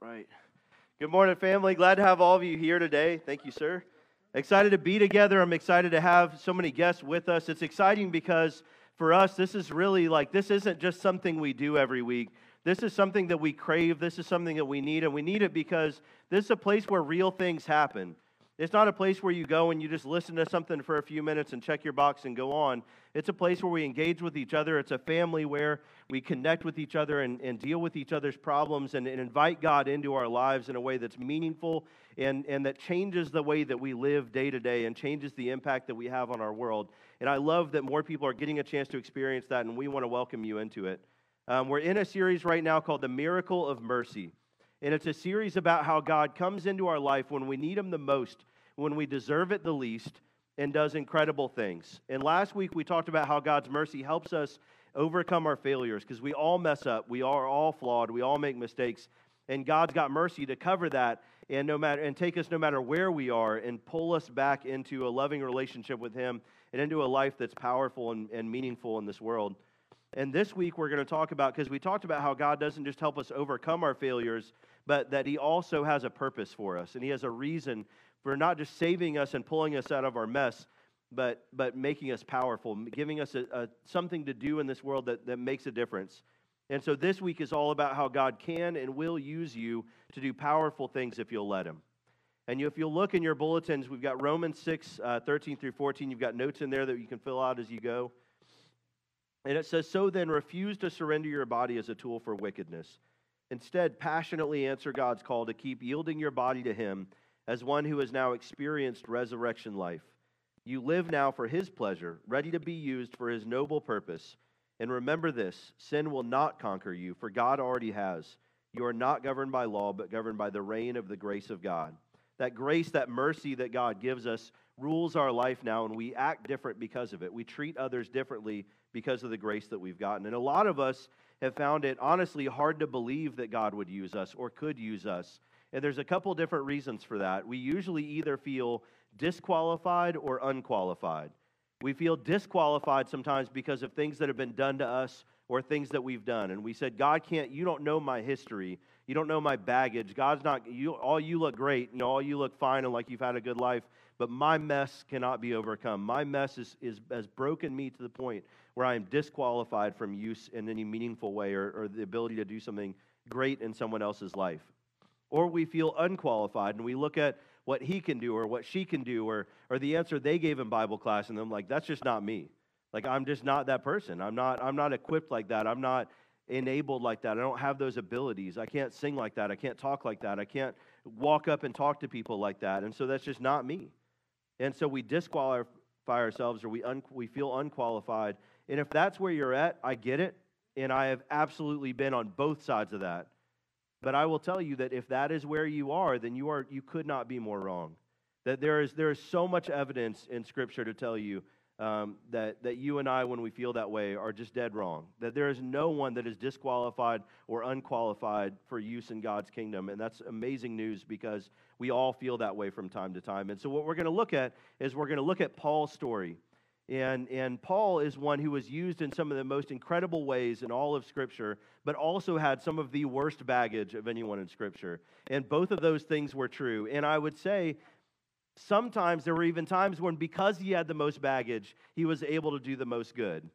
Right. Good morning, family. Glad to have all of you here today. Thank you, sir. Excited to be together. I'm excited to have so many guests with us. It's exciting because for us, this is really like, this isn't just something we do every week. This is something that we crave. This is something that we need. And we need it because this is a place where real things happen. It's not a place where you go and you just listen to something for a few minutes and check your box and go on. It's a place where we engage with each other. It's a family where we connect with each other and, and deal with each other's problems and, and invite God into our lives in a way that's meaningful and, and that changes the way that we live day to day and changes the impact that we have on our world. And I love that more people are getting a chance to experience that, and we want to welcome you into it. Um, we're in a series right now called The Miracle of Mercy. And it's a series about how God comes into our life when we need Him the most, when we deserve it the least, and does incredible things. And last week we talked about how God's mercy helps us overcome our failures because we all mess up. We are all flawed. We all make mistakes. And God's got mercy to cover that and no matter and take us no matter where we are and pull us back into a loving relationship with Him and into a life that's powerful and, and meaningful in this world. And this week we're going to talk about, because we talked about how God doesn't just help us overcome our failures, but that He also has a purpose for us. And He has a reason for not just saving us and pulling us out of our mess, but, but making us powerful, giving us a, a, something to do in this world that, that makes a difference. And so this week is all about how God can and will use you to do powerful things if you'll let Him. And if you'll look in your bulletins, we've got Romans 6, uh, 13 through 14. You've got notes in there that you can fill out as you go. And it says, So then, refuse to surrender your body as a tool for wickedness. Instead, passionately answer God's call to keep yielding your body to Him as one who has now experienced resurrection life. You live now for His pleasure, ready to be used for His noble purpose. And remember this sin will not conquer you, for God already has. You are not governed by law, but governed by the reign of the grace of God. That grace, that mercy that God gives us, rules our life now, and we act different because of it. We treat others differently because of the grace that we've gotten. And a lot of us have found it honestly hard to believe that God would use us or could use us. And there's a couple different reasons for that. We usually either feel disqualified or unqualified. We feel disqualified sometimes because of things that have been done to us or things that we've done. And we said, God can't, you don't know my history. You don't know my baggage. God's not, you, all you look great, you know, all you look fine and like you've had a good life, but my mess cannot be overcome. My mess is, is, has broken me to the point where I am disqualified from use in any meaningful way or, or the ability to do something great in someone else's life. Or we feel unqualified and we look at what he can do or what she can do or, or the answer they gave in Bible class and I'm like, that's just not me. Like I'm just not that person. I'm not, I'm not equipped like that. I'm not enabled like that. I don't have those abilities. I can't sing like that. I can't talk like that. I can't walk up and talk to people like that. And so that's just not me. And so we disqualify ourselves or we, un- we feel unqualified. And if that's where you're at, I get it. And I have absolutely been on both sides of that. But I will tell you that if that is where you are, then you, are, you could not be more wrong. That there is, there is so much evidence in Scripture to tell you um, that, that you and I, when we feel that way, are just dead wrong. That there is no one that is disqualified or unqualified for use in God's kingdom. And that's amazing news because we all feel that way from time to time. And so, what we're going to look at is we're going to look at Paul's story. And, and Paul is one who was used in some of the most incredible ways in all of Scripture, but also had some of the worst baggage of anyone in Scripture. And both of those things were true. And I would say sometimes there were even times when, because he had the most baggage, he was able to do the most good.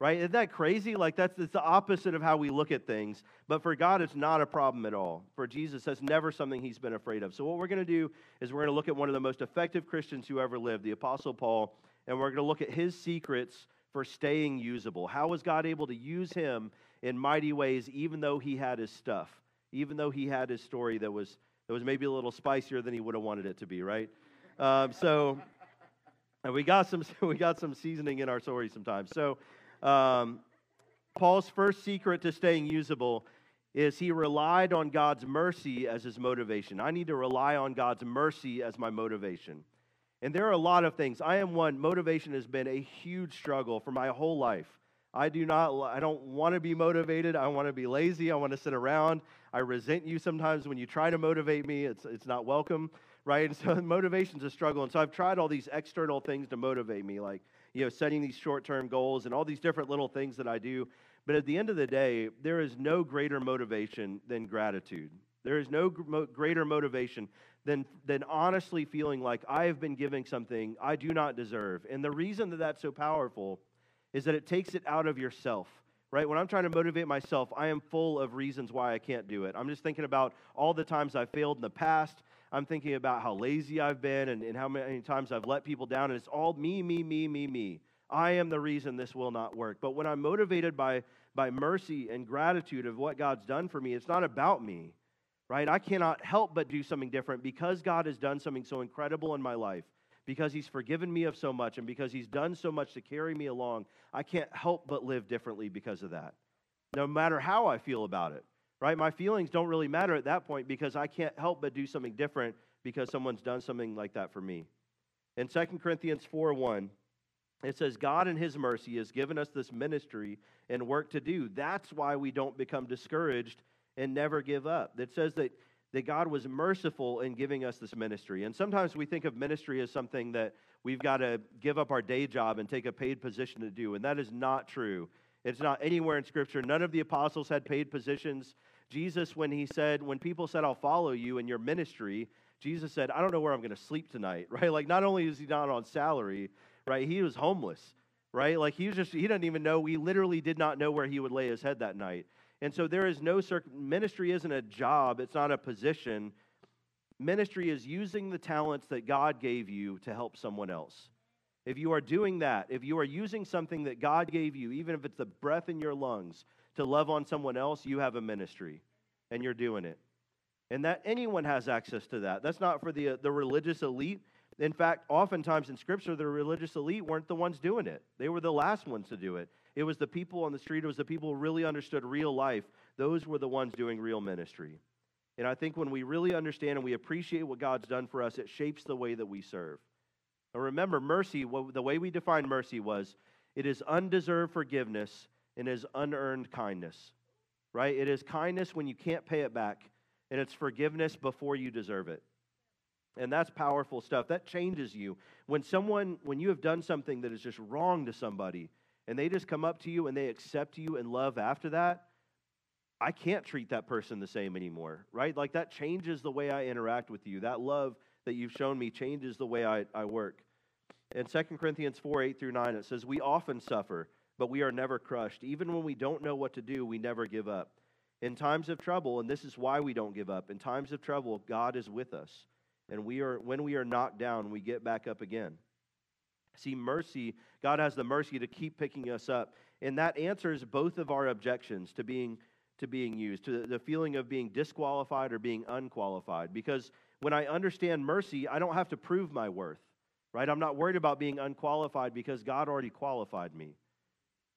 Right? Isn't that crazy? Like, that's, that's the opposite of how we look at things. But for God, it's not a problem at all. For Jesus, that's never something he's been afraid of. So, what we're going to do is we're going to look at one of the most effective Christians who ever lived, the Apostle Paul, and we're going to look at his secrets for staying usable. How was God able to use him in mighty ways, even though he had his stuff, even though he had his story that was, that was maybe a little spicier than he would have wanted it to be, right? Um, so we got some we got some seasoning in our story sometimes. So um, Paul's first secret to staying usable is he relied on God's mercy as his motivation. I need to rely on God's mercy as my motivation. And there are a lot of things. I am one, motivation has been a huge struggle for my whole life. I do not, I don't want to be motivated. I want to be lazy. I want to sit around. I resent you sometimes when you try to motivate me. It's, it's not welcome right? And so motivation's a struggle. And so I've tried all these external things to motivate me, like, you know, setting these short term goals and all these different little things that I do. But at the end of the day, there is no greater motivation than gratitude. There is no greater motivation than, than honestly feeling like I have been giving something I do not deserve. And the reason that that's so powerful is that it takes it out of yourself right? When I'm trying to motivate myself, I am full of reasons why I can't do it. I'm just thinking about all the times I've failed in the past. I'm thinking about how lazy I've been and, and how many times I've let people down. And it's all me, me, me, me, me. I am the reason this will not work. But when I'm motivated by, by mercy and gratitude of what God's done for me, it's not about me, right? I cannot help but do something different because God has done something so incredible in my life because he's forgiven me of so much and because he's done so much to carry me along, I can't help but live differently because of that. No matter how I feel about it, right? My feelings don't really matter at that point because I can't help but do something different because someone's done something like that for me. In 2 Corinthians 4 1, it says, God in his mercy has given us this ministry and work to do. That's why we don't become discouraged and never give up. It says that that God was merciful in giving us this ministry. And sometimes we think of ministry as something that we've got to give up our day job and take a paid position to do, and that is not true. It's not anywhere in Scripture. None of the apostles had paid positions. Jesus, when he said, when people said, I'll follow you in your ministry, Jesus said, I don't know where I'm going to sleep tonight, right? Like, not only is he not on salary, right? He was homeless, right? Like, he was just, he doesn't even know, he literally did not know where he would lay his head that night. And so there is no ministry isn't a job, it's not a position. Ministry is using the talents that God gave you to help someone else. If you are doing that, if you are using something that God gave you, even if it's the breath in your lungs, to love on someone else, you have a ministry and you're doing it. And that anyone has access to that. That's not for the, uh, the religious elite. In fact, oftentimes in Scripture, the religious elite weren't the ones doing it, they were the last ones to do it. It was the people on the street, it was the people who really understood real life. Those were the ones doing real ministry. And I think when we really understand and we appreciate what God's done for us, it shapes the way that we serve. Now remember, mercy, the way we define mercy was it is undeserved forgiveness and is unearned kindness. Right? It is kindness when you can't pay it back, and it's forgiveness before you deserve it. And that's powerful stuff. That changes you. When someone, when you have done something that is just wrong to somebody, and they just come up to you and they accept you and love after that, I can't treat that person the same anymore, right? Like that changes the way I interact with you. That love that you've shown me changes the way I, I work. In 2 Corinthians 4 8 through 9, it says, We often suffer, but we are never crushed. Even when we don't know what to do, we never give up. In times of trouble, and this is why we don't give up, in times of trouble, God is with us. And we are, when we are knocked down, we get back up again. See, mercy, God has the mercy to keep picking us up. And that answers both of our objections to being, to being used, to the feeling of being disqualified or being unqualified. Because when I understand mercy, I don't have to prove my worth, right? I'm not worried about being unqualified because God already qualified me,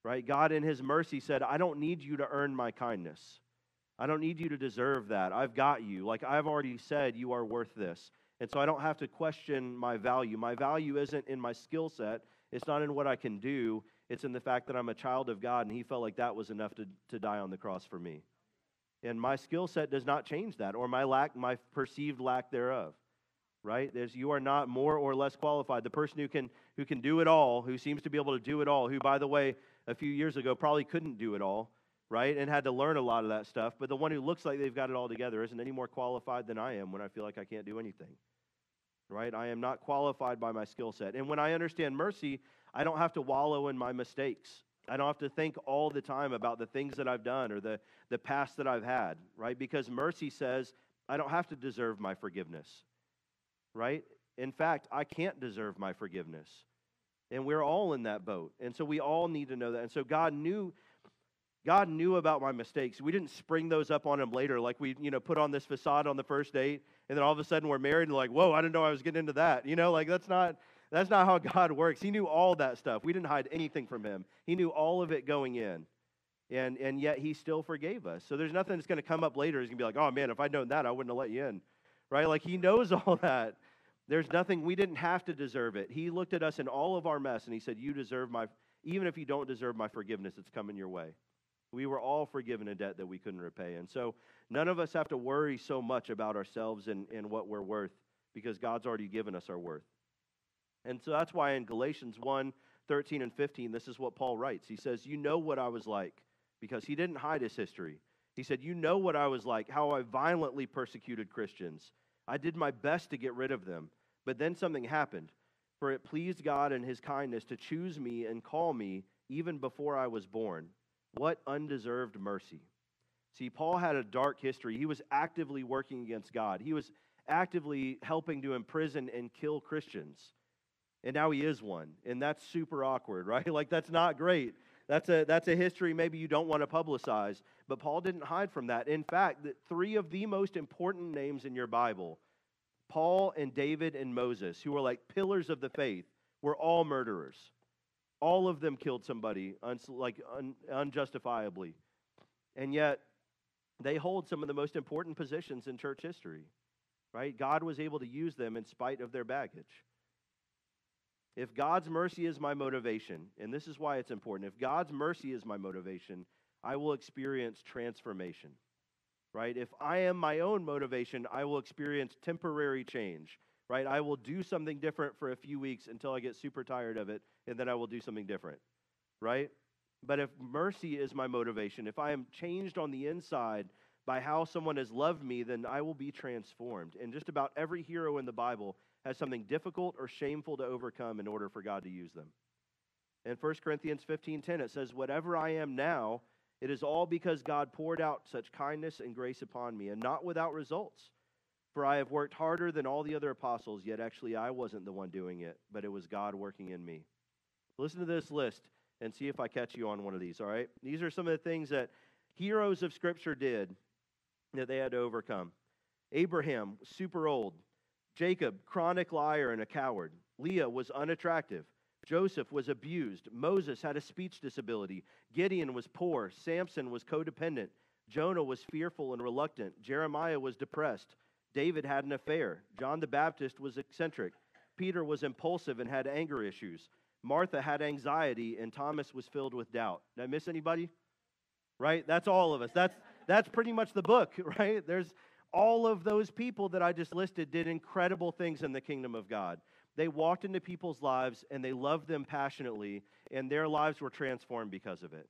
right? God, in His mercy, said, I don't need you to earn my kindness. I don't need you to deserve that. I've got you. Like I've already said, you are worth this. And so I don't have to question my value. My value isn't in my skill set, it's not in what I can do, it's in the fact that I'm a child of God, and He felt like that was enough to, to die on the cross for me. And my skill set does not change that, or my lack, my perceived lack thereof. Right? There's, you are not more or less qualified. The person who can who can do it all, who seems to be able to do it all, who, by the way, a few years ago probably couldn't do it all, right? And had to learn a lot of that stuff. But the one who looks like they've got it all together isn't any more qualified than I am when I feel like I can't do anything right? I am not qualified by my skill set. And when I understand mercy, I don't have to wallow in my mistakes. I don't have to think all the time about the things that I've done or the, the past that I've had, right? Because mercy says I don't have to deserve my forgiveness, right? In fact, I can't deserve my forgiveness. And we're all in that boat. And so we all need to know that. And so God knew God knew about my mistakes. We didn't spring those up on him later, like we, you know, put on this facade on the first date, and then all of a sudden we're married and like, whoa, I didn't know I was getting into that. You know, like that's not that's not how God works. He knew all that stuff. We didn't hide anything from him. He knew all of it going in. And and yet he still forgave us. So there's nothing that's gonna come up later. He's gonna be like, oh man, if I'd known that, I wouldn't have let you in. Right? Like he knows all that. There's nothing we didn't have to deserve it. He looked at us in all of our mess and he said, You deserve my even if you don't deserve my forgiveness, it's coming your way. We were all forgiven a debt that we couldn't repay. And so none of us have to worry so much about ourselves and, and what we're worth because God's already given us our worth. And so that's why in Galatians 1 13 and 15, this is what Paul writes. He says, You know what I was like because he didn't hide his history. He said, You know what I was like, how I violently persecuted Christians. I did my best to get rid of them. But then something happened, for it pleased God in his kindness to choose me and call me even before I was born. What undeserved mercy. See, Paul had a dark history. He was actively working against God, he was actively helping to imprison and kill Christians. And now he is one. And that's super awkward, right? Like, that's not great. That's a, that's a history maybe you don't want to publicize. But Paul didn't hide from that. In fact, three of the most important names in your Bible, Paul and David and Moses, who were like pillars of the faith, were all murderers. All of them killed somebody, un, like un, unjustifiably. And yet, they hold some of the most important positions in church history, right? God was able to use them in spite of their baggage. If God's mercy is my motivation, and this is why it's important, if God's mercy is my motivation, I will experience transformation. Right? If I am my own motivation, I will experience temporary change. Right? I will do something different for a few weeks until I get super tired of it, and then I will do something different. Right? But if mercy is my motivation, if I am changed on the inside by how someone has loved me, then I will be transformed. And just about every hero in the Bible has something difficult or shameful to overcome in order for God to use them. In 1 Corinthians 15:10 it says whatever I am now it is all because God poured out such kindness and grace upon me and not without results. For I have worked harder than all the other apostles yet actually I wasn't the one doing it but it was God working in me. Listen to this list and see if I catch you on one of these, all right? These are some of the things that heroes of scripture did that they had to overcome. Abraham, super old, Jacob, chronic liar and a coward. Leah was unattractive. Joseph was abused. Moses had a speech disability. Gideon was poor. Samson was codependent. Jonah was fearful and reluctant. Jeremiah was depressed. David had an affair. John the Baptist was eccentric. Peter was impulsive and had anger issues. Martha had anxiety, and Thomas was filled with doubt. Did I miss anybody? Right? That's all of us. That's, that's pretty much the book, right? There's, all of those people that I just listed did incredible things in the kingdom of God. They walked into people's lives and they loved them passionately, and their lives were transformed because of it.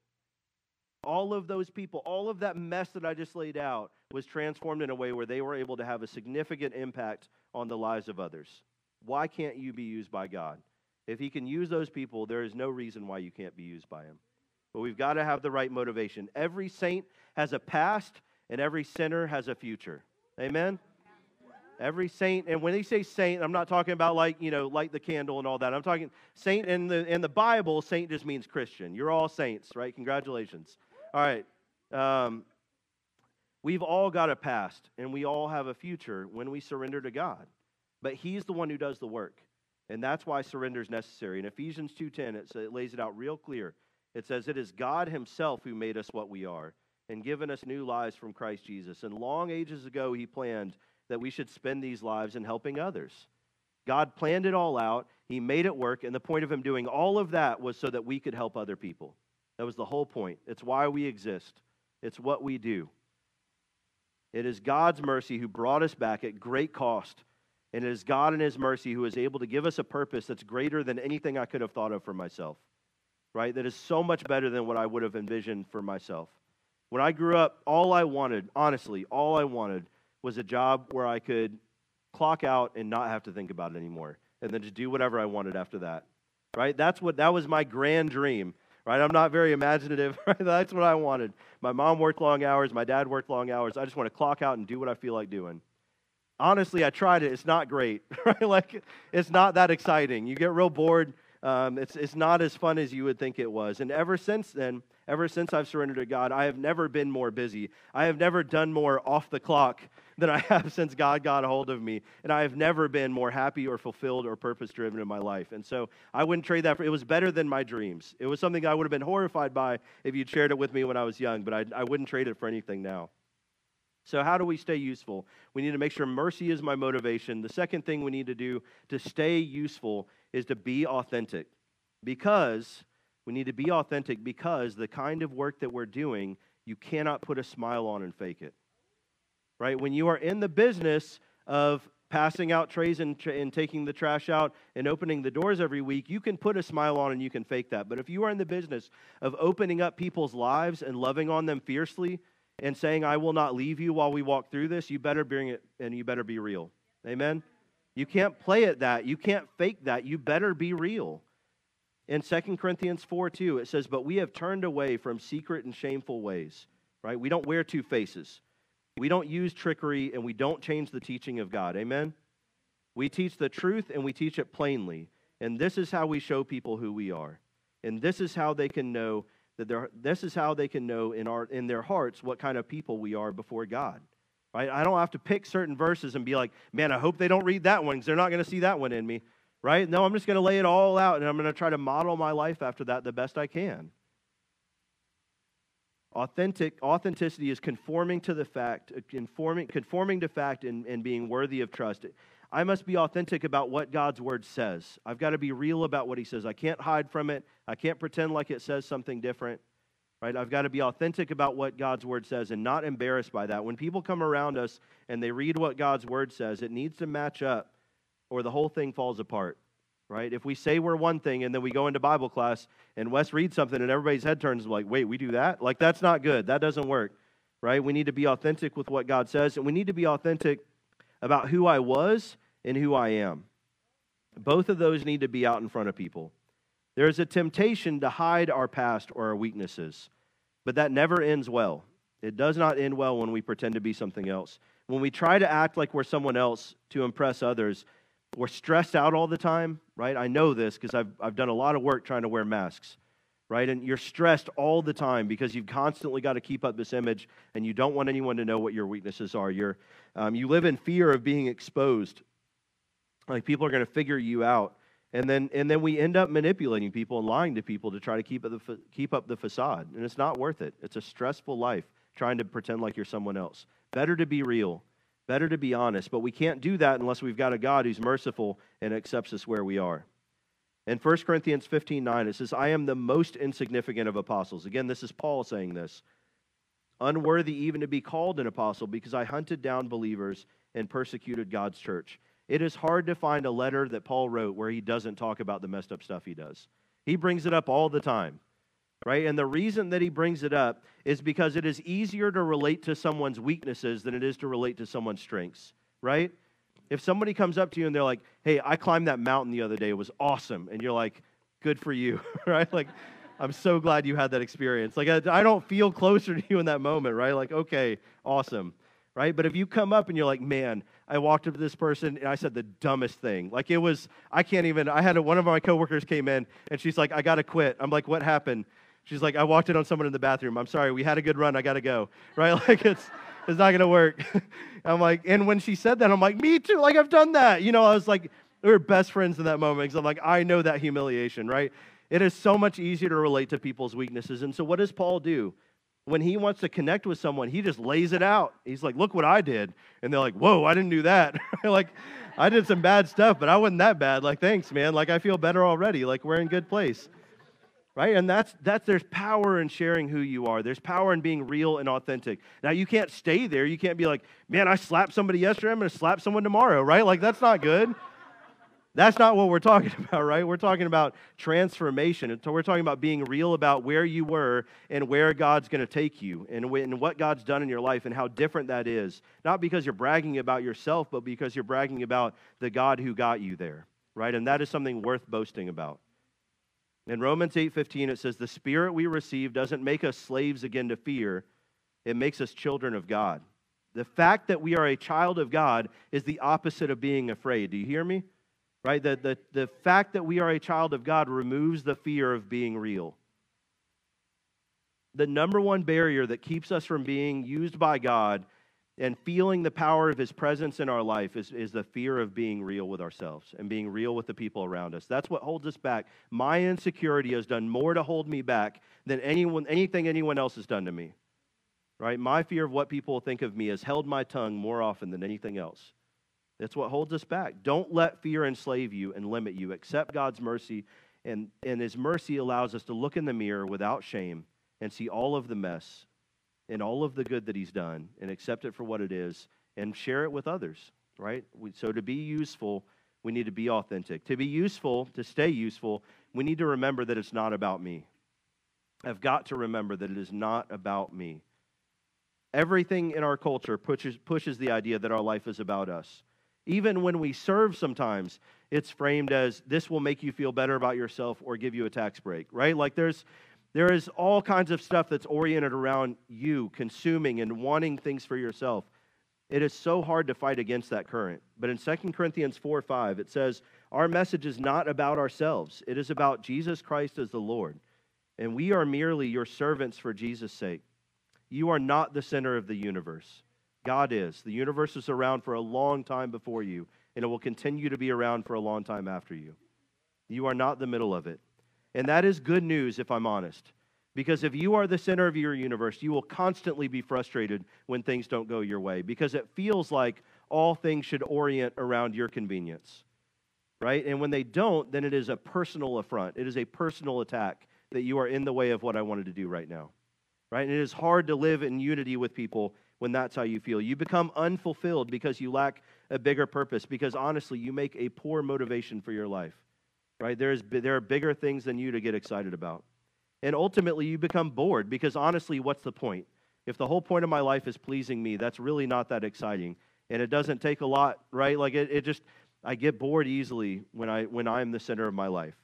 All of those people, all of that mess that I just laid out was transformed in a way where they were able to have a significant impact on the lives of others. Why can't you be used by God? If He can use those people, there is no reason why you can't be used by Him. But we've got to have the right motivation. Every saint has a past, and every sinner has a future. Amen? Every saint, and when they say saint, I'm not talking about like, you know, light the candle and all that. I'm talking saint in the in the Bible, saint just means Christian. You're all saints, right? Congratulations. All right. Um, we've all got a past and we all have a future when we surrender to God. But He's the one who does the work. And that's why surrender is necessary. In Ephesians 2:10, it, it lays it out real clear. It says, It is God Himself who made us what we are and given us new lives from Christ Jesus. And long ages ago, He planned that we should spend these lives in helping others. God planned it all out, He made it work, and the point of Him doing all of that was so that we could help other people. That was the whole point. It's why we exist, it's what we do. It is God's mercy who brought us back at great cost. And it is God in His mercy who is able to give us a purpose that's greater than anything I could have thought of for myself, right? That is so much better than what I would have envisioned for myself. When I grew up, all I wanted, honestly, all I wanted was a job where I could clock out and not have to think about it anymore and then just do whatever I wanted after that. Right? That's what that was my grand dream. Right? I'm not very imaginative. Right? That's what I wanted. My mom worked long hours, my dad worked long hours. I just want to clock out and do what I feel like doing. Honestly, I tried it. It's not great. Right? Like it's not that exciting. You get real bored. Um, it's, it's not as fun as you would think it was. And ever since then, Ever since I've surrendered to God, I have never been more busy. I have never done more off the clock than I have since God got a hold of me. And I have never been more happy or fulfilled or purpose driven in my life. And so I wouldn't trade that for it was better than my dreams. It was something I would have been horrified by if you'd shared it with me when I was young, but I, I wouldn't trade it for anything now. So, how do we stay useful? We need to make sure mercy is my motivation. The second thing we need to do to stay useful is to be authentic because we need to be authentic because the kind of work that we're doing, you cannot put a smile on and fake it. Right? When you are in the business of passing out trays and, and taking the trash out and opening the doors every week, you can put a smile on and you can fake that. But if you are in the business of opening up people's lives and loving on them fiercely, and saying, I will not leave you while we walk through this, you better bring it and you better be real. Amen? You can't play at that. You can't fake that. You better be real. In 2 Corinthians 4 2, it says, But we have turned away from secret and shameful ways, right? We don't wear two faces. We don't use trickery and we don't change the teaching of God. Amen? We teach the truth and we teach it plainly. And this is how we show people who we are. And this is how they can know that they're, this is how they can know in, our, in their hearts what kind of people we are before God. Right? I don't have to pick certain verses and be like, man, I hope they don't read that one because they're not going to see that one in me. Right? No, I'm just going to lay it all out and I'm going to try to model my life after that the best I can. Authentic, authenticity is conforming to the fact, uh, conforming, conforming to fact and, and being worthy of trust. I must be authentic about what God's word says. I've got to be real about what he says. I can't hide from it. I can't pretend like it says something different. Right? I've got to be authentic about what God's word says and not embarrassed by that. When people come around us and they read what God's word says, it needs to match up or the whole thing falls apart. Right? If we say we're one thing and then we go into Bible class and Wes reads something and everybody's head turns like, "Wait, we do that?" Like that's not good. That doesn't work. Right? We need to be authentic with what God says and we need to be authentic about who I was and who I am. Both of those need to be out in front of people. There is a temptation to hide our past or our weaknesses, but that never ends well. It does not end well when we pretend to be something else. When we try to act like we're someone else to impress others, we're stressed out all the time, right? I know this because I've, I've done a lot of work trying to wear masks, right? And you're stressed all the time because you've constantly got to keep up this image and you don't want anyone to know what your weaknesses are. You're, um, you live in fear of being exposed like people are going to figure you out. And then, and then we end up manipulating people and lying to people to try to keep, the, keep up the facade. And it's not worth it. It's a stressful life trying to pretend like you're someone else. Better to be real, better to be honest. But we can't do that unless we've got a God who's merciful and accepts us where we are. In 1 Corinthians 15 9, it says, I am the most insignificant of apostles. Again, this is Paul saying this. Unworthy even to be called an apostle because I hunted down believers and persecuted God's church. It is hard to find a letter that Paul wrote where he doesn't talk about the messed up stuff he does. He brings it up all the time, right? And the reason that he brings it up is because it is easier to relate to someone's weaknesses than it is to relate to someone's strengths, right? If somebody comes up to you and they're like, hey, I climbed that mountain the other day, it was awesome. And you're like, good for you, right? Like, I'm so glad you had that experience. Like, I, don't feel closer to you in that moment, right? Like, okay, awesome, right? But if you come up and you're like, man, I walked up to this person and I said the dumbest thing. Like it was, I can't even, I had a, one of my coworkers came in and she's like, I got to quit. I'm like, what happened? She's like, I walked in on someone in the bathroom. I'm sorry, we had a good run. I got to go. Right? Like it's, it's not going to work. I'm like, and when she said that, I'm like, me too. Like I've done that. You know, I was like, we were best friends in that moment because I'm like, I know that humiliation, right? It is so much easier to relate to people's weaknesses. And so what does Paul do? when he wants to connect with someone, he just lays it out. He's like, look what I did. And they're like, whoa, I didn't do that. like, I did some bad stuff, but I wasn't that bad. Like, thanks, man. Like, I feel better already. Like, we're in good place. Right? And that's, that's, there's power in sharing who you are. There's power in being real and authentic. Now, you can't stay there. You can't be like, man, I slapped somebody yesterday. I'm going to slap someone tomorrow, right? Like, that's not good. That's not what we're talking about, right? We're talking about transformation. So we're talking about being real about where you were and where God's going to take you and, and what God's done in your life and how different that is. Not because you're bragging about yourself, but because you're bragging about the God who got you there, right? And that is something worth boasting about. In Romans 8:15 it says the spirit we receive doesn't make us slaves again to fear, it makes us children of God. The fact that we are a child of God is the opposite of being afraid. Do you hear me? right? The, the, the fact that we are a child of God removes the fear of being real. The number one barrier that keeps us from being used by God and feeling the power of his presence in our life is, is the fear of being real with ourselves and being real with the people around us. That's what holds us back. My insecurity has done more to hold me back than anyone, anything anyone else has done to me. Right? My fear of what people will think of me has held my tongue more often than anything else. That's what holds us back. Don't let fear enslave you and limit you. Accept God's mercy, and, and His mercy allows us to look in the mirror without shame and see all of the mess and all of the good that He's done and accept it for what it is and share it with others, right? So to be useful, we need to be authentic. To be useful, to stay useful, we need to remember that it's not about me. I've got to remember that it is not about me. Everything in our culture pushes, pushes the idea that our life is about us. Even when we serve, sometimes it's framed as this will make you feel better about yourself or give you a tax break, right? Like there's there is all kinds of stuff that's oriented around you consuming and wanting things for yourself. It is so hard to fight against that current. But in 2 Corinthians 4 5, it says, Our message is not about ourselves, it is about Jesus Christ as the Lord. And we are merely your servants for Jesus' sake. You are not the center of the universe. God is. The universe is around for a long time before you, and it will continue to be around for a long time after you. You are not the middle of it. And that is good news, if I'm honest. Because if you are the center of your universe, you will constantly be frustrated when things don't go your way because it feels like all things should orient around your convenience, right? And when they don't, then it is a personal affront. It is a personal attack that you are in the way of what I wanted to do right now, right? And it is hard to live in unity with people when that's how you feel. You become unfulfilled because you lack a bigger purpose, because honestly, you make a poor motivation for your life, right? There, is, there are bigger things than you to get excited about. And ultimately, you become bored because honestly, what's the point? If the whole point of my life is pleasing me, that's really not that exciting. And it doesn't take a lot, right? Like it, it just, I get bored easily when, I, when I'm the center of my life.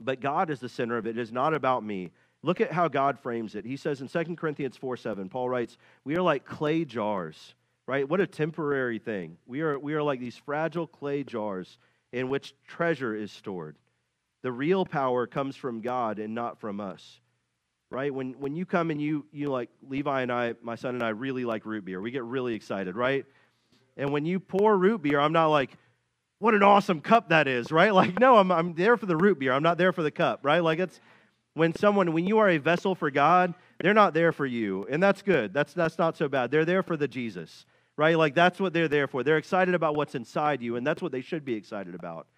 But God is the center of it. It is not about me. Look at how God frames it. He says in 2 Corinthians 4 7, Paul writes, We are like clay jars, right? What a temporary thing. We are, we are like these fragile clay jars in which treasure is stored. The real power comes from God and not from us, right? When, when you come and you, you like, Levi and I, my son and I really like root beer. We get really excited, right? And when you pour root beer, I'm not like, what an awesome cup that is, right? Like, no, I'm, I'm there for the root beer. I'm not there for the cup, right? Like, it's when someone, when you are a vessel for God, they're not there for you. And that's good. That's, that's not so bad. They're there for the Jesus, right? Like, that's what they're there for. They're excited about what's inside you, and that's what they should be excited about.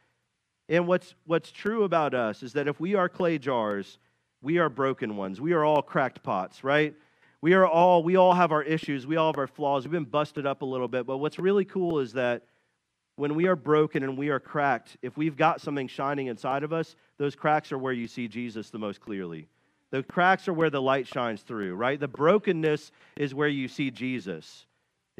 And what's, what's true about us is that if we are clay jars, we are broken ones. We are all cracked pots, right? We are all, we all have our issues. We all have our flaws. We've been busted up a little bit. But what's really cool is that when we are broken and we are cracked, if we've got something shining inside of us, those cracks are where you see Jesus the most clearly. The cracks are where the light shines through, right? The brokenness is where you see Jesus.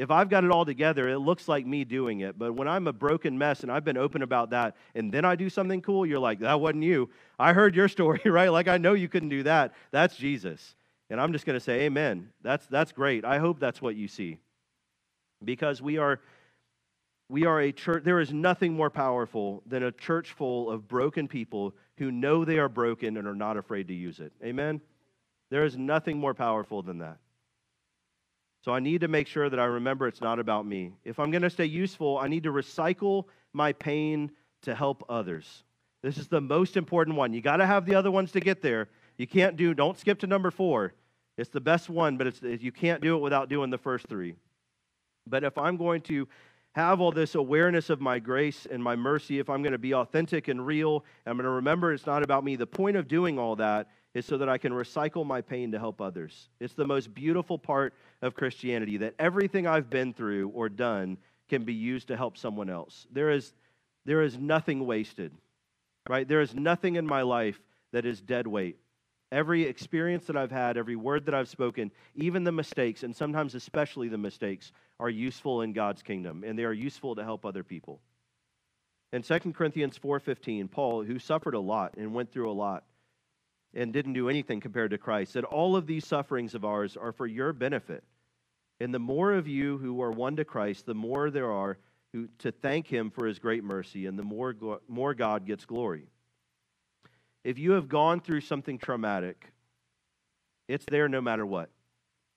If I've got it all together, it looks like me doing it. But when I'm a broken mess and I've been open about that, and then I do something cool, you're like, that wasn't you. I heard your story, right? Like, I know you couldn't do that. That's Jesus. And I'm just going to say, Amen. That's, that's great. I hope that's what you see. Because we are we are a church, there is nothing more powerful than a church full of broken people who know they are broken and are not afraid to use it. Amen? There is nothing more powerful than that. So I need to make sure that I remember it's not about me. If I'm going to stay useful, I need to recycle my pain to help others. This is the most important one. You got to have the other ones to get there. You can't do, don't skip to number four. It's the best one, but it's, you can't do it without doing the first three. But if I'm going to have all this awareness of my grace and my mercy, if I'm going to be authentic and real, I'm going to remember it's not about me. The point of doing all that is so that I can recycle my pain to help others. It's the most beautiful part of Christianity that everything I've been through or done can be used to help someone else. There is, there is nothing wasted, right? There is nothing in my life that is dead weight. Every experience that I've had, every word that I've spoken, even the mistakes, and sometimes especially the mistakes, are useful in God's kingdom, and they are useful to help other people. In 2 Corinthians 4:15, Paul, who suffered a lot and went through a lot and didn't do anything compared to Christ, that all of these sufferings of ours are for your benefit. And the more of you who are won to Christ, the more there are who to thank him for his great mercy, and the more, more God gets glory. If you have gone through something traumatic, it's there no matter what.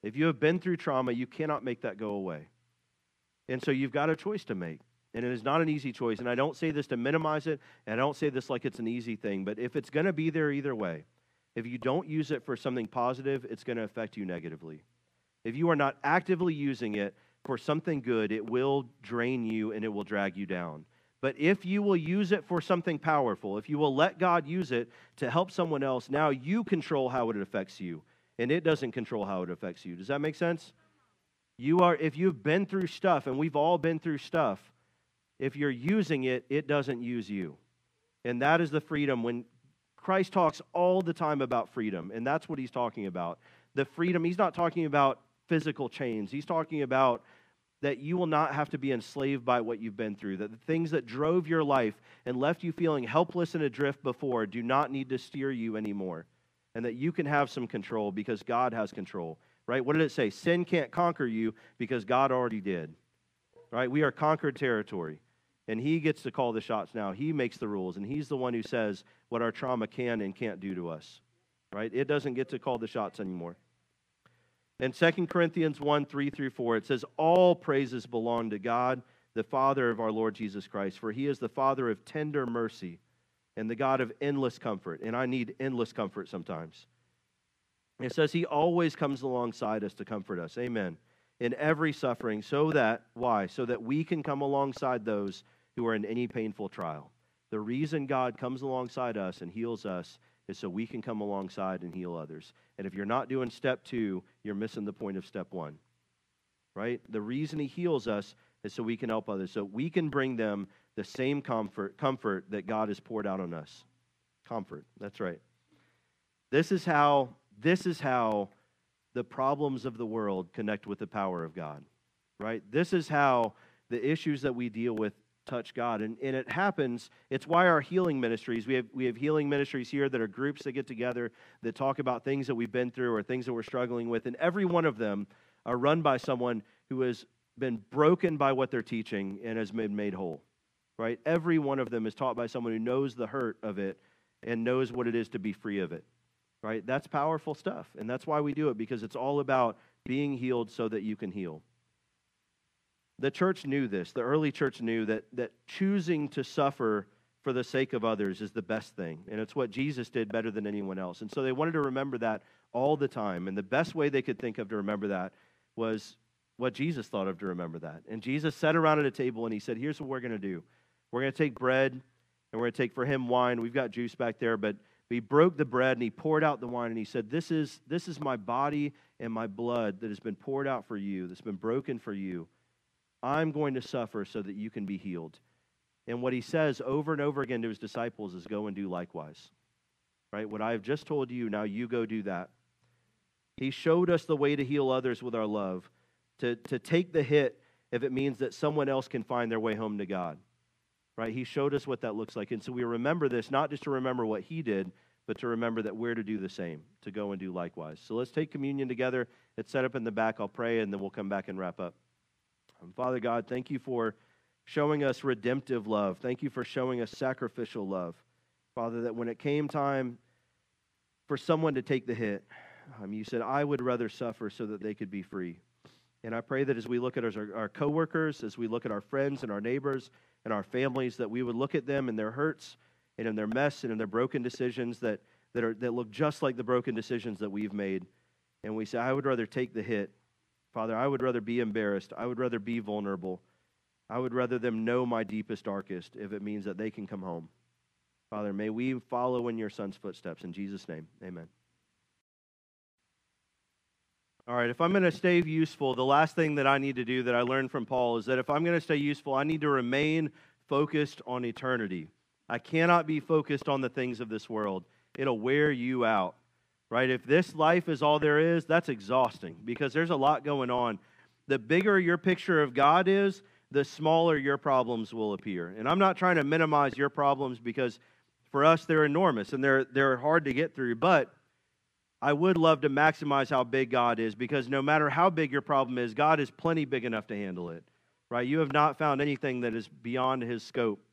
If you have been through trauma, you cannot make that go away. And so you've got a choice to make. And it is not an easy choice. And I don't say this to minimize it, and I don't say this like it's an easy thing, but if it's going to be there either way, if you don't use it for something positive, it's going to affect you negatively. If you are not actively using it for something good, it will drain you and it will drag you down. But if you will use it for something powerful, if you will let God use it to help someone else, now you control how it affects you, and it doesn't control how it affects you. Does that make sense? You are if you've been through stuff and we've all been through stuff, if you're using it, it doesn't use you. And that is the freedom when Christ talks all the time about freedom, and that's what he's talking about. The freedom, he's not talking about physical chains. He's talking about that you will not have to be enslaved by what you've been through, that the things that drove your life and left you feeling helpless and adrift before do not need to steer you anymore, and that you can have some control because God has control. Right? What did it say? Sin can't conquer you because God already did. Right? We are conquered territory. And he gets to call the shots now. He makes the rules, and he's the one who says what our trauma can and can't do to us. Right? It doesn't get to call the shots anymore. In 2 Corinthians 1 3 through 4, it says, All praises belong to God, the Father of our Lord Jesus Christ, for he is the Father of tender mercy and the God of endless comfort. And I need endless comfort sometimes. It says he always comes alongside us to comfort us. Amen. In every suffering, so that, why? So that we can come alongside those who are in any painful trial. The reason God comes alongside us and heals us is so we can come alongside and heal others. And if you're not doing step two, you're missing the point of step one. Right? The reason he heals us is so we can help others, so we can bring them the same comfort, comfort that God has poured out on us. Comfort. That's right. This is how this is how the problems of the world connect with the power of God. Right? This is how the issues that we deal with touch God. And, and it happens, it's why our healing ministries, we have, we have healing ministries here that are groups that get together that talk about things that we've been through or things that we're struggling with. And every one of them are run by someone who has been broken by what they're teaching and has been made whole. Right? Every one of them is taught by someone who knows the hurt of it and knows what it is to be free of it. Right? That's powerful stuff. And that's why we do it because it's all about being healed so that you can heal. The church knew this. The early church knew that, that choosing to suffer for the sake of others is the best thing. And it's what Jesus did better than anyone else. And so they wanted to remember that all the time. And the best way they could think of to remember that was what Jesus thought of to remember that. And Jesus sat around at a table and he said, Here's what we're going to do we're going to take bread and we're going to take for him wine. We've got juice back there, but he broke the bread and he poured out the wine and he said, This is, this is my body and my blood that has been poured out for you, that's been broken for you. I'm going to suffer so that you can be healed. And what he says over and over again to his disciples is go and do likewise. Right? What I have just told you, now you go do that. He showed us the way to heal others with our love, to, to take the hit if it means that someone else can find their way home to God. Right? He showed us what that looks like. And so we remember this, not just to remember what he did, but to remember that we're to do the same, to go and do likewise. So let's take communion together. It's set up in the back. I'll pray, and then we'll come back and wrap up. Father God, thank you for showing us redemptive love. Thank you for showing us sacrificial love. Father, that when it came time for someone to take the hit, um, you said, I would rather suffer so that they could be free. And I pray that as we look at our, our coworkers, as we look at our friends and our neighbors and our families, that we would look at them and their hurts and in their mess and in their broken decisions that, that, are, that look just like the broken decisions that we've made. And we say, I would rather take the hit Father, I would rather be embarrassed. I would rather be vulnerable. I would rather them know my deepest, darkest if it means that they can come home. Father, may we follow in your son's footsteps. In Jesus' name, amen. All right, if I'm going to stay useful, the last thing that I need to do that I learned from Paul is that if I'm going to stay useful, I need to remain focused on eternity. I cannot be focused on the things of this world, it'll wear you out right? If this life is all there is, that's exhausting because there's a lot going on. The bigger your picture of God is, the smaller your problems will appear. And I'm not trying to minimize your problems because for us they're enormous and they're they're hard to get through, but I would love to maximize how big God is because no matter how big your problem is, God is plenty big enough to handle it. Right? You have not found anything that is beyond his scope.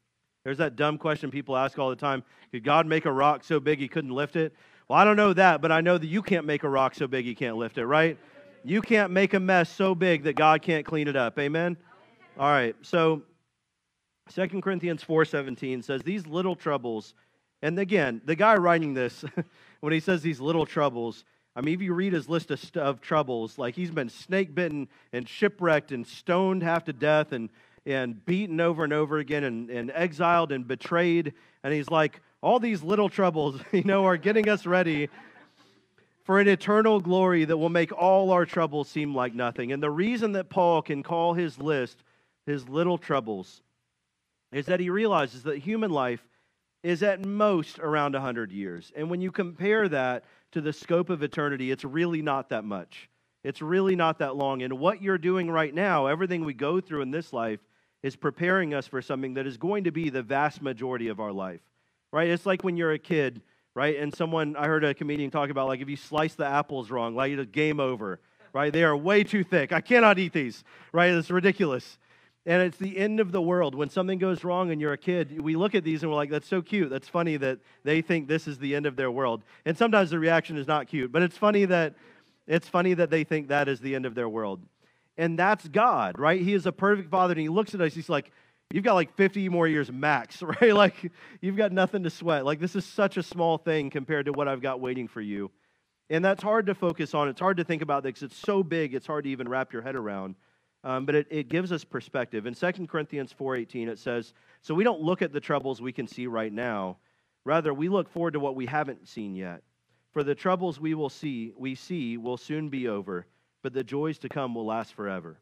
There's that dumb question people ask all the time Could God make a rock so big he couldn't lift it? Well, I don't know that, but I know that you can't make a rock so big he can't lift it, right? You can't make a mess so big that God can't clean it up. Amen? All right. So 2 Corinthians 4:17 says these little troubles and again, the guy writing this when he says these little troubles, I mean, if you read his list of, of troubles, like he's been snake bitten and shipwrecked and stoned half to death and, and beaten over and over again and, and exiled and betrayed. And he's like, all these little troubles, you know, are getting us ready for an eternal glory that will make all our troubles seem like nothing. And the reason that Paul can call his list his little troubles is that he realizes that human life is at most around 100 years. And when you compare that to the scope of eternity, it's really not that much. It's really not that long. And what you're doing right now, everything we go through in this life, is preparing us for something that is going to be the vast majority of our life, right? It's like when you're a kid, right? And someone, I heard a comedian talk about like if you slice the apples wrong, like it's game over, right? They are way too thick. I cannot eat these, right? It's ridiculous. And it's the end of the world. When something goes wrong and you're a kid, we look at these and we're like, that's so cute. That's funny that they think this is the end of their world. And sometimes the reaction is not cute, but it's funny that it's funny that they think that is the end of their world. And that's God, right? He is a perfect father and he looks at us, he's like, You've got like 50 more years max, right? Like you've got nothing to sweat. Like this is such a small thing compared to what I've got waiting for you. And that's hard to focus on. It's hard to think about because it's so big, it's hard to even wrap your head around. Um, but it, it gives us perspective. In 2 Corinthians 4.18, it says, So we don't look at the troubles we can see right now. Rather, we look forward to what we haven't seen yet. For the troubles we will see, we see will soon be over, but the joys to come will last forever.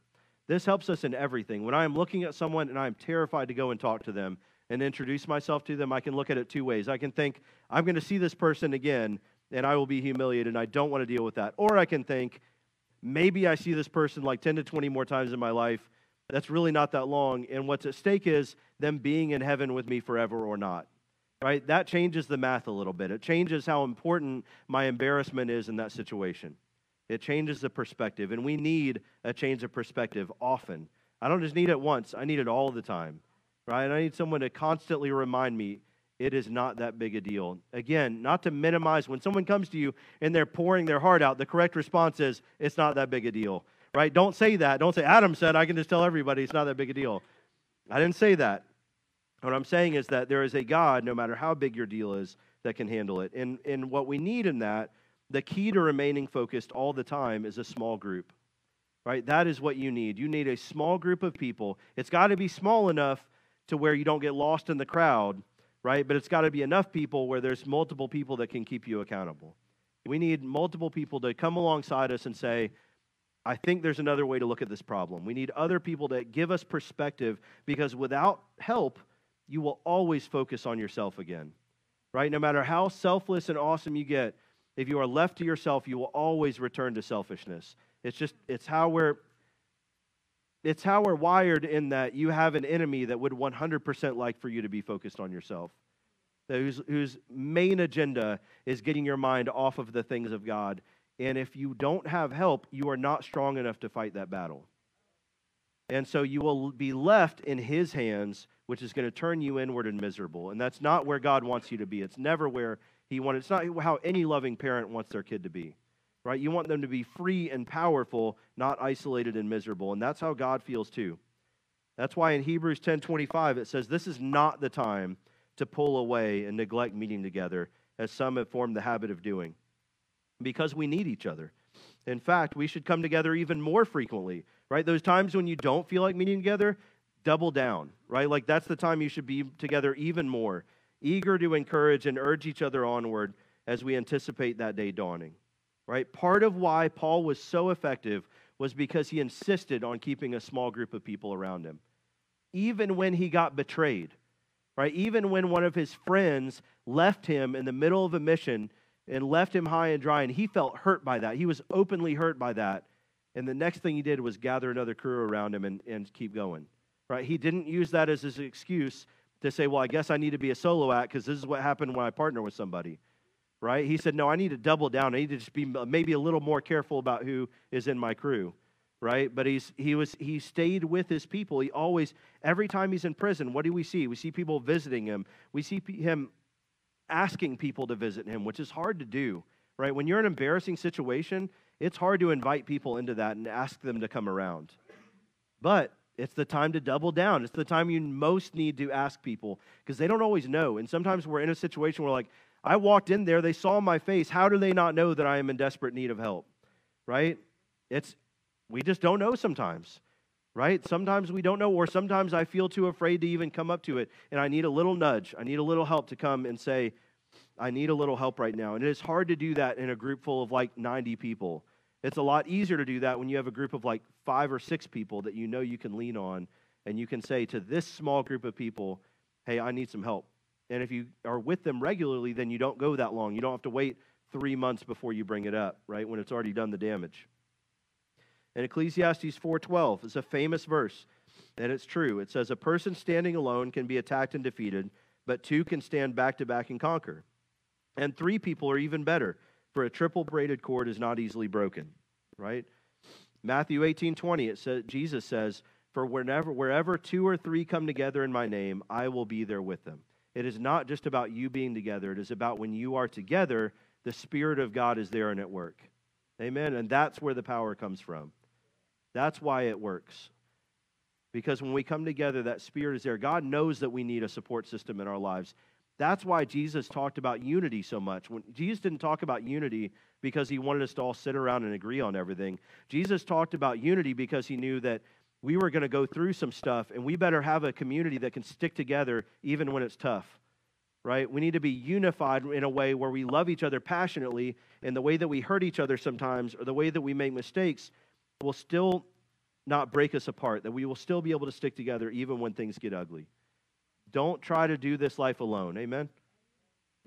This helps us in everything. When I am looking at someone and I am terrified to go and talk to them and introduce myself to them, I can look at it two ways. I can think, I'm going to see this person again and I will be humiliated and I don't want to deal with that. Or I can think, maybe I see this person like 10 to 20 more times in my life. That's really not that long. And what's at stake is them being in heaven with me forever or not. Right? That changes the math a little bit. It changes how important my embarrassment is in that situation. It changes the perspective. And we need a change of perspective often. I don't just need it once, I need it all the time. Right? And I need someone to constantly remind me it is not that big a deal. Again, not to minimize when someone comes to you and they're pouring their heart out, the correct response is, it's not that big a deal. Right? Don't say that. Don't say, Adam said, I can just tell everybody it's not that big a deal. I didn't say that. What I'm saying is that there is a God, no matter how big your deal is, that can handle it. And, and what we need in that, the key to remaining focused all the time is a small group. Right? That is what you need. You need a small group of people. It's got to be small enough to where you don't get lost in the crowd right? But it's got to be enough people where there's multiple people that can keep you accountable. We need multiple people to come alongside us and say, I think there's another way to look at this problem. We need other people that give us perspective because without help, you will always focus on yourself again, right? No matter how selfless and awesome you get, if you are left to yourself, you will always return to selfishness. It's just, it's how we're, it's how we're wired in that you have an enemy that would 100% like for you to be focused on yourself, whose, whose main agenda is getting your mind off of the things of God. And if you don't have help, you are not strong enough to fight that battle. And so you will be left in his hands, which is going to turn you inward and miserable. And that's not where God wants you to be. It's never where he wanted. It's not how any loving parent wants their kid to be right? You want them to be free and powerful, not isolated and miserable. And that's how God feels too. That's why in Hebrews 10:25 it says this is not the time to pull away and neglect meeting together as some have formed the habit of doing. Because we need each other. In fact, we should come together even more frequently, right? Those times when you don't feel like meeting together, double down, right? Like that's the time you should be together even more, eager to encourage and urge each other onward as we anticipate that day dawning right? Part of why Paul was so effective was because he insisted on keeping a small group of people around him. Even when he got betrayed, right? Even when one of his friends left him in the middle of a mission and left him high and dry, and he felt hurt by that. He was openly hurt by that. And the next thing he did was gather another crew around him and, and keep going, right? He didn't use that as his excuse to say, well, I guess I need to be a solo act because this is what happened when I partner with somebody right? He said, No, I need to double down. I need to just be uh, maybe a little more careful about who is in my crew, right? But he's, he, was, he stayed with his people. He always, every time he's in prison, what do we see? We see people visiting him. We see him asking people to visit him, which is hard to do, right? When you're in an embarrassing situation, it's hard to invite people into that and ask them to come around. But it's the time to double down. It's the time you most need to ask people because they don't always know. And sometimes we're in a situation where, like, I walked in there, they saw my face. How do they not know that I am in desperate need of help? Right? It's we just don't know sometimes. Right? Sometimes we don't know or sometimes I feel too afraid to even come up to it and I need a little nudge. I need a little help to come and say I need a little help right now. And it is hard to do that in a group full of like 90 people. It's a lot easier to do that when you have a group of like 5 or 6 people that you know you can lean on and you can say to this small group of people, "Hey, I need some help." And if you are with them regularly, then you don't go that long. You don't have to wait three months before you bring it up, right? When it's already done the damage. And Ecclesiastes 4:12 is a famous verse, and it's true. It says a person standing alone can be attacked and defeated, but two can stand back to back and conquer. And three people are even better, for a triple braided cord is not easily broken, right? Matthew 18:20 it says Jesus says, "For whenever wherever two or three come together in my name, I will be there with them." It is not just about you being together, it is about when you are together, the spirit of God is there and at work. Amen. And that's where the power comes from. That's why it works. Because when we come together, that spirit is there. God knows that we need a support system in our lives. That's why Jesus talked about unity so much. When Jesus didn't talk about unity because he wanted us to all sit around and agree on everything. Jesus talked about unity because he knew that we were going to go through some stuff and we better have a community that can stick together even when it's tough. Right? We need to be unified in a way where we love each other passionately and the way that we hurt each other sometimes or the way that we make mistakes will still not break us apart, that we will still be able to stick together even when things get ugly. Don't try to do this life alone. Amen?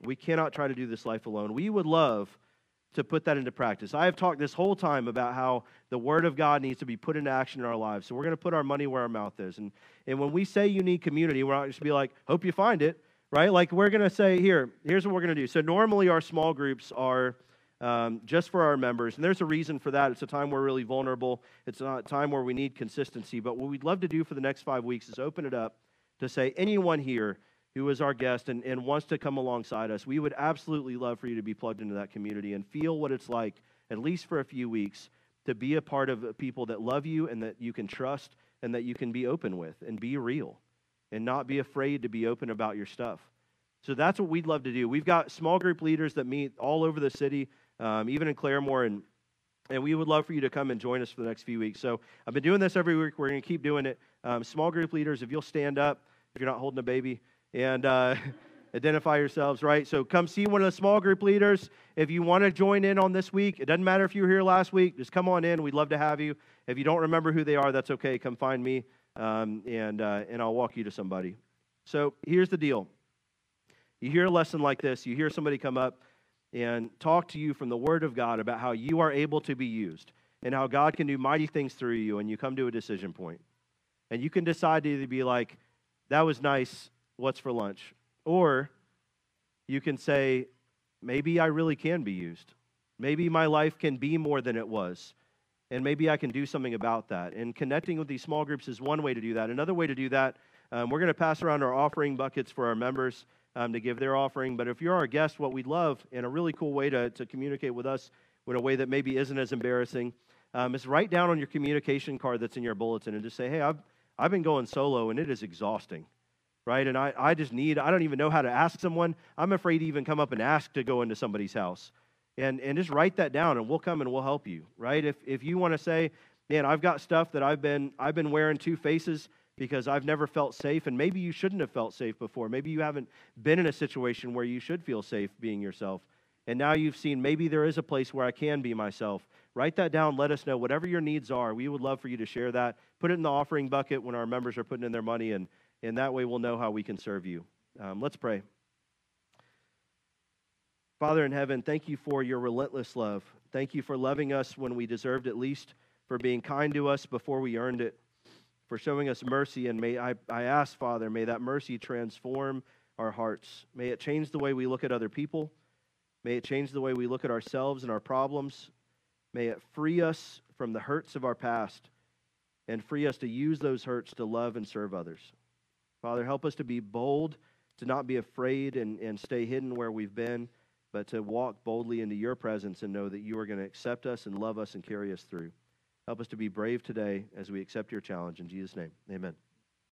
We cannot try to do this life alone. We would love to put that into practice. I have talked this whole time about how the Word of God needs to be put into action in our lives. So we're going to put our money where our mouth is. And, and when we say you need community, we're not just be like, hope you find it, right? Like we're going to say, here, here's what we're going to do. So normally our small groups are um, just for our members. And there's a reason for that. It's a time we're really vulnerable. It's not a time where we need consistency. But what we'd love to do for the next five weeks is open it up to say anyone here who is our guest and, and wants to come alongside us, we would absolutely love for you to be plugged into that community and feel what it's like, at least for a few weeks, to be a part of people that love you and that you can trust and that you can be open with and be real and not be afraid to be open about your stuff. So that's what we'd love to do. We've got small group leaders that meet all over the city um, even in Claremore. And, and we would love for you to come and join us for the next few weeks. So I've been doing this every week. We're going to keep doing it. Um, small group leaders, if you'll stand up, if you're not holding a baby, and uh, identify yourselves, right? So come see one of the small group leaders. If you want to join in on this week, it doesn't matter if you were here last week, just come on in. We'd love to have you. If you don't remember who they are, that's okay. Come find me, um, and, uh, and I'll walk you to somebody. So here's the deal. You hear a lesson like this, you hear somebody come up and talk to you from the Word of God about how you are able to be used and how God can do mighty things through you, and you come to a decision point. And you can decide to either be like, that was nice, what's for lunch? Or you can say, maybe I really can be used. Maybe my life can be more than it was. And maybe I can do something about that. And connecting with these small groups is one way to do that. Another way to do that, um, we're going to pass around our offering buckets for our members um, to give their offering. But if you're our guest, what we'd love, and a really cool way to, to communicate with us in a way that maybe isn't as embarrassing, um, is write down on your communication card that's in your bulletin and just say, hey, I've, I've been going solo and it is exhausting, right? And I, I just need, I don't even know how to ask someone. I'm afraid to even come up and ask to go into somebody's house. And, and just write that down and we'll come and we'll help you, right? If, if you want to say, man, I've got stuff that I've been, I've been wearing two faces because I've never felt safe, and maybe you shouldn't have felt safe before. Maybe you haven't been in a situation where you should feel safe being yourself. And now you've seen maybe there is a place where I can be myself. Write that down. Let us know. Whatever your needs are, we would love for you to share that. Put it in the offering bucket when our members are putting in their money, and, and that way we'll know how we can serve you. Um, let's pray. Father in heaven, thank you for your relentless love. Thank you for loving us when we deserved it least, for being kind to us before we earned it for showing us mercy. And may I, I ask, Father, may that mercy transform our hearts. May it change the way we look at other people. May it change the way we look at ourselves and our problems. May it free us from the hurts of our past and free us to use those hurts to love and serve others. Father, help us to be bold, to not be afraid and, and stay hidden where we've been, but to walk boldly into your presence and know that you are going to accept us and love us and carry us through. Help us to be brave today as we accept your challenge. In Jesus' name, amen.